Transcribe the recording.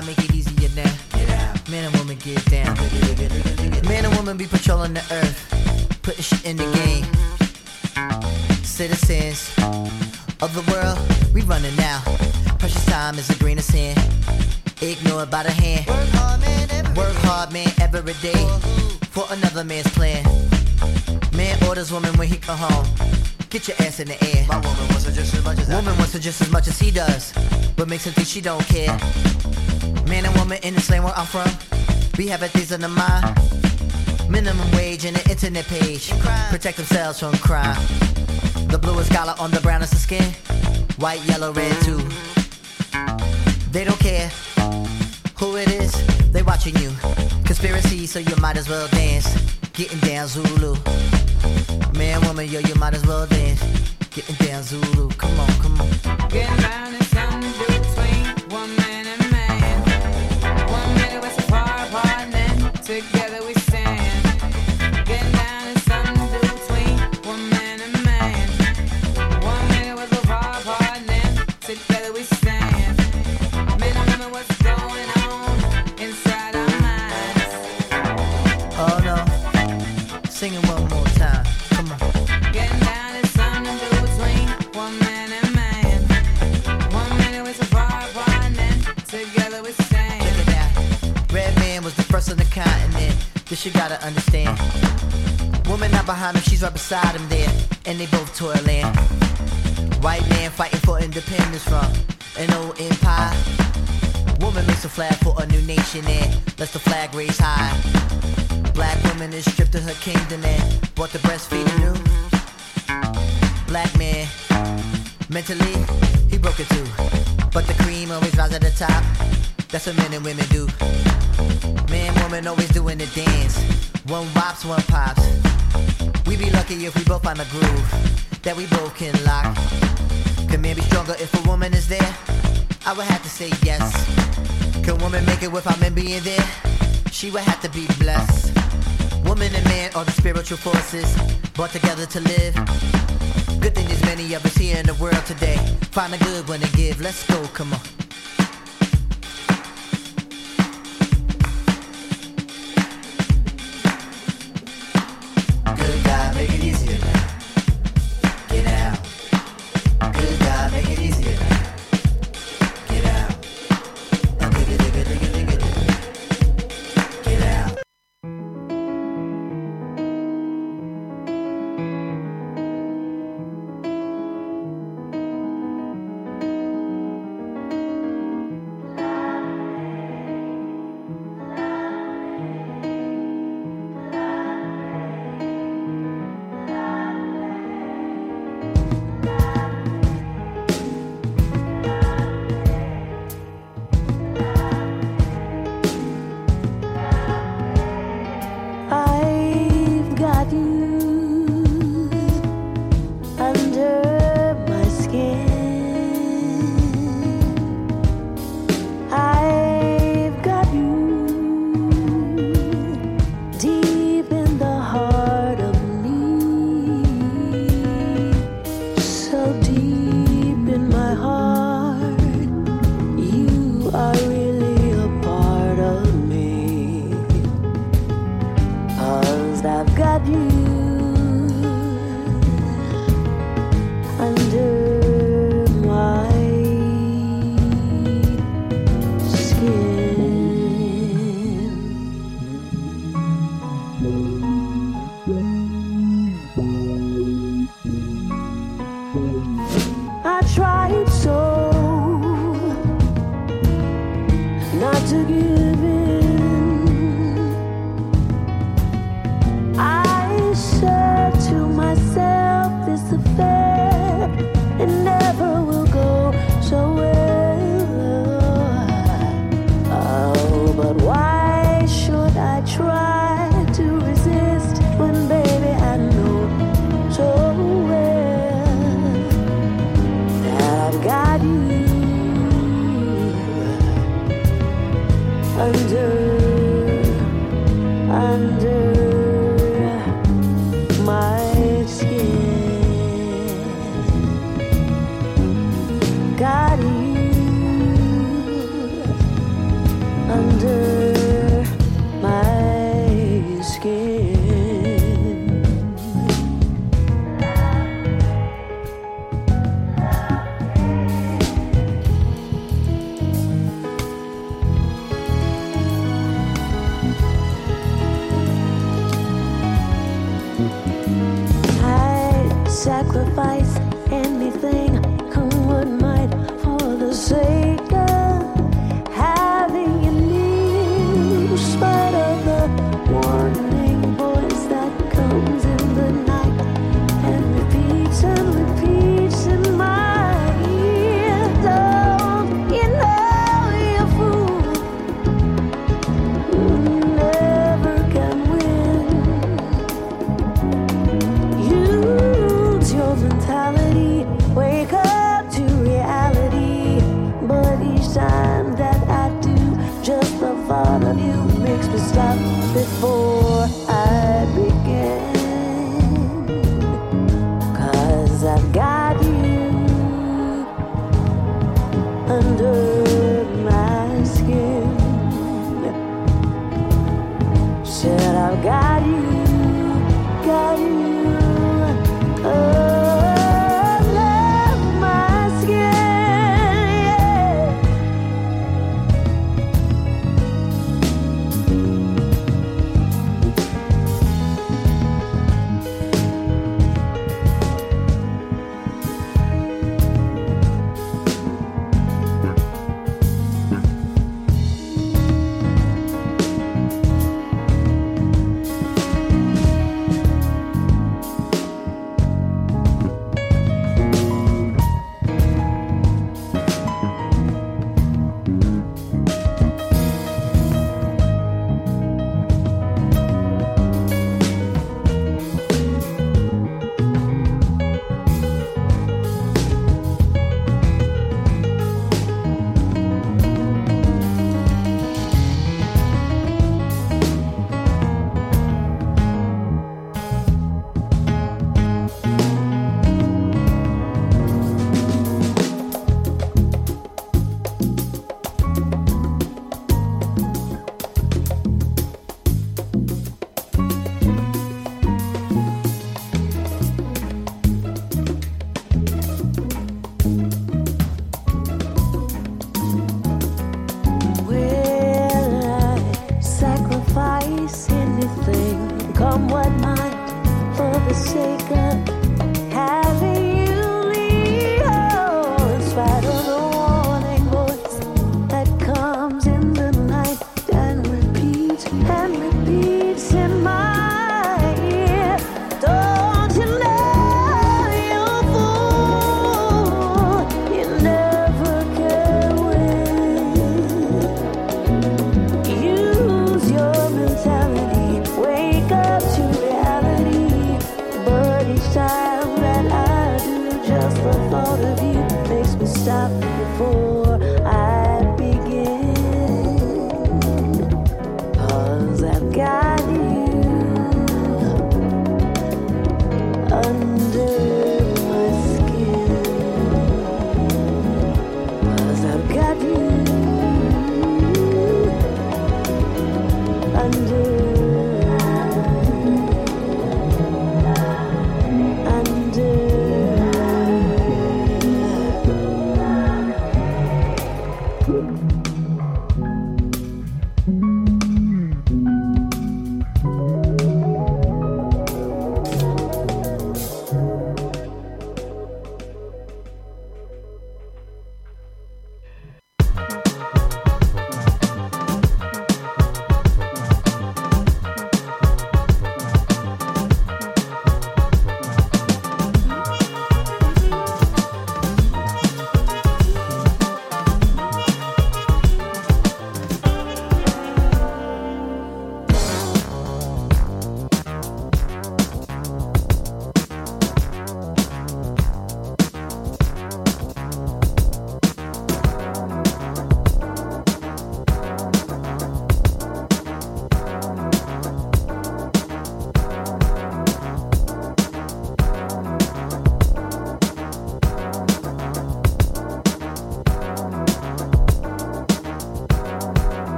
high, make it easier now. Man and woman get down. Man and woman be patrolling the earth, putting shit in the game. Citizens of the world, we running now. Precious time is a grain of sand, ignored by the hand. Work hard, man, every, Work hard, man, every day for another man's plan. Man orders woman when he come home. Get your ass in the air. My woman wants her just as much as woman I wants her just as much as he does. What makes him think she don't care? Man and woman in the land where I'm from, we have things on the mind. Minimum wage and an internet page. Protect themselves from crime. The bluest collar on the brownest of the skin. White, yellow, red too. They don't care who it is, they watching you. Conspiracy, so you might as well dance. Getting down Zulu. Man, woman, yo, you might as well dance. Getting down Zulu. Come on, come on. Getting down new and the flag raise high. Black woman is stripped of her kingdom and brought to breastfeed anew. Black man, mentally, he broke it too. But the cream always rise at the top. That's what men and women do. Man, woman always doing the dance. One wops, one pops. We be lucky if we both find a groove that we both can lock. Can man be stronger if a woman is there? I would have to say yes. Woman make it without men being there? She would have to be blessed. Woman and man are the spiritual forces brought together to live. Good thing there's many of us here in the world today. Find a good one to give. Let's go, come on.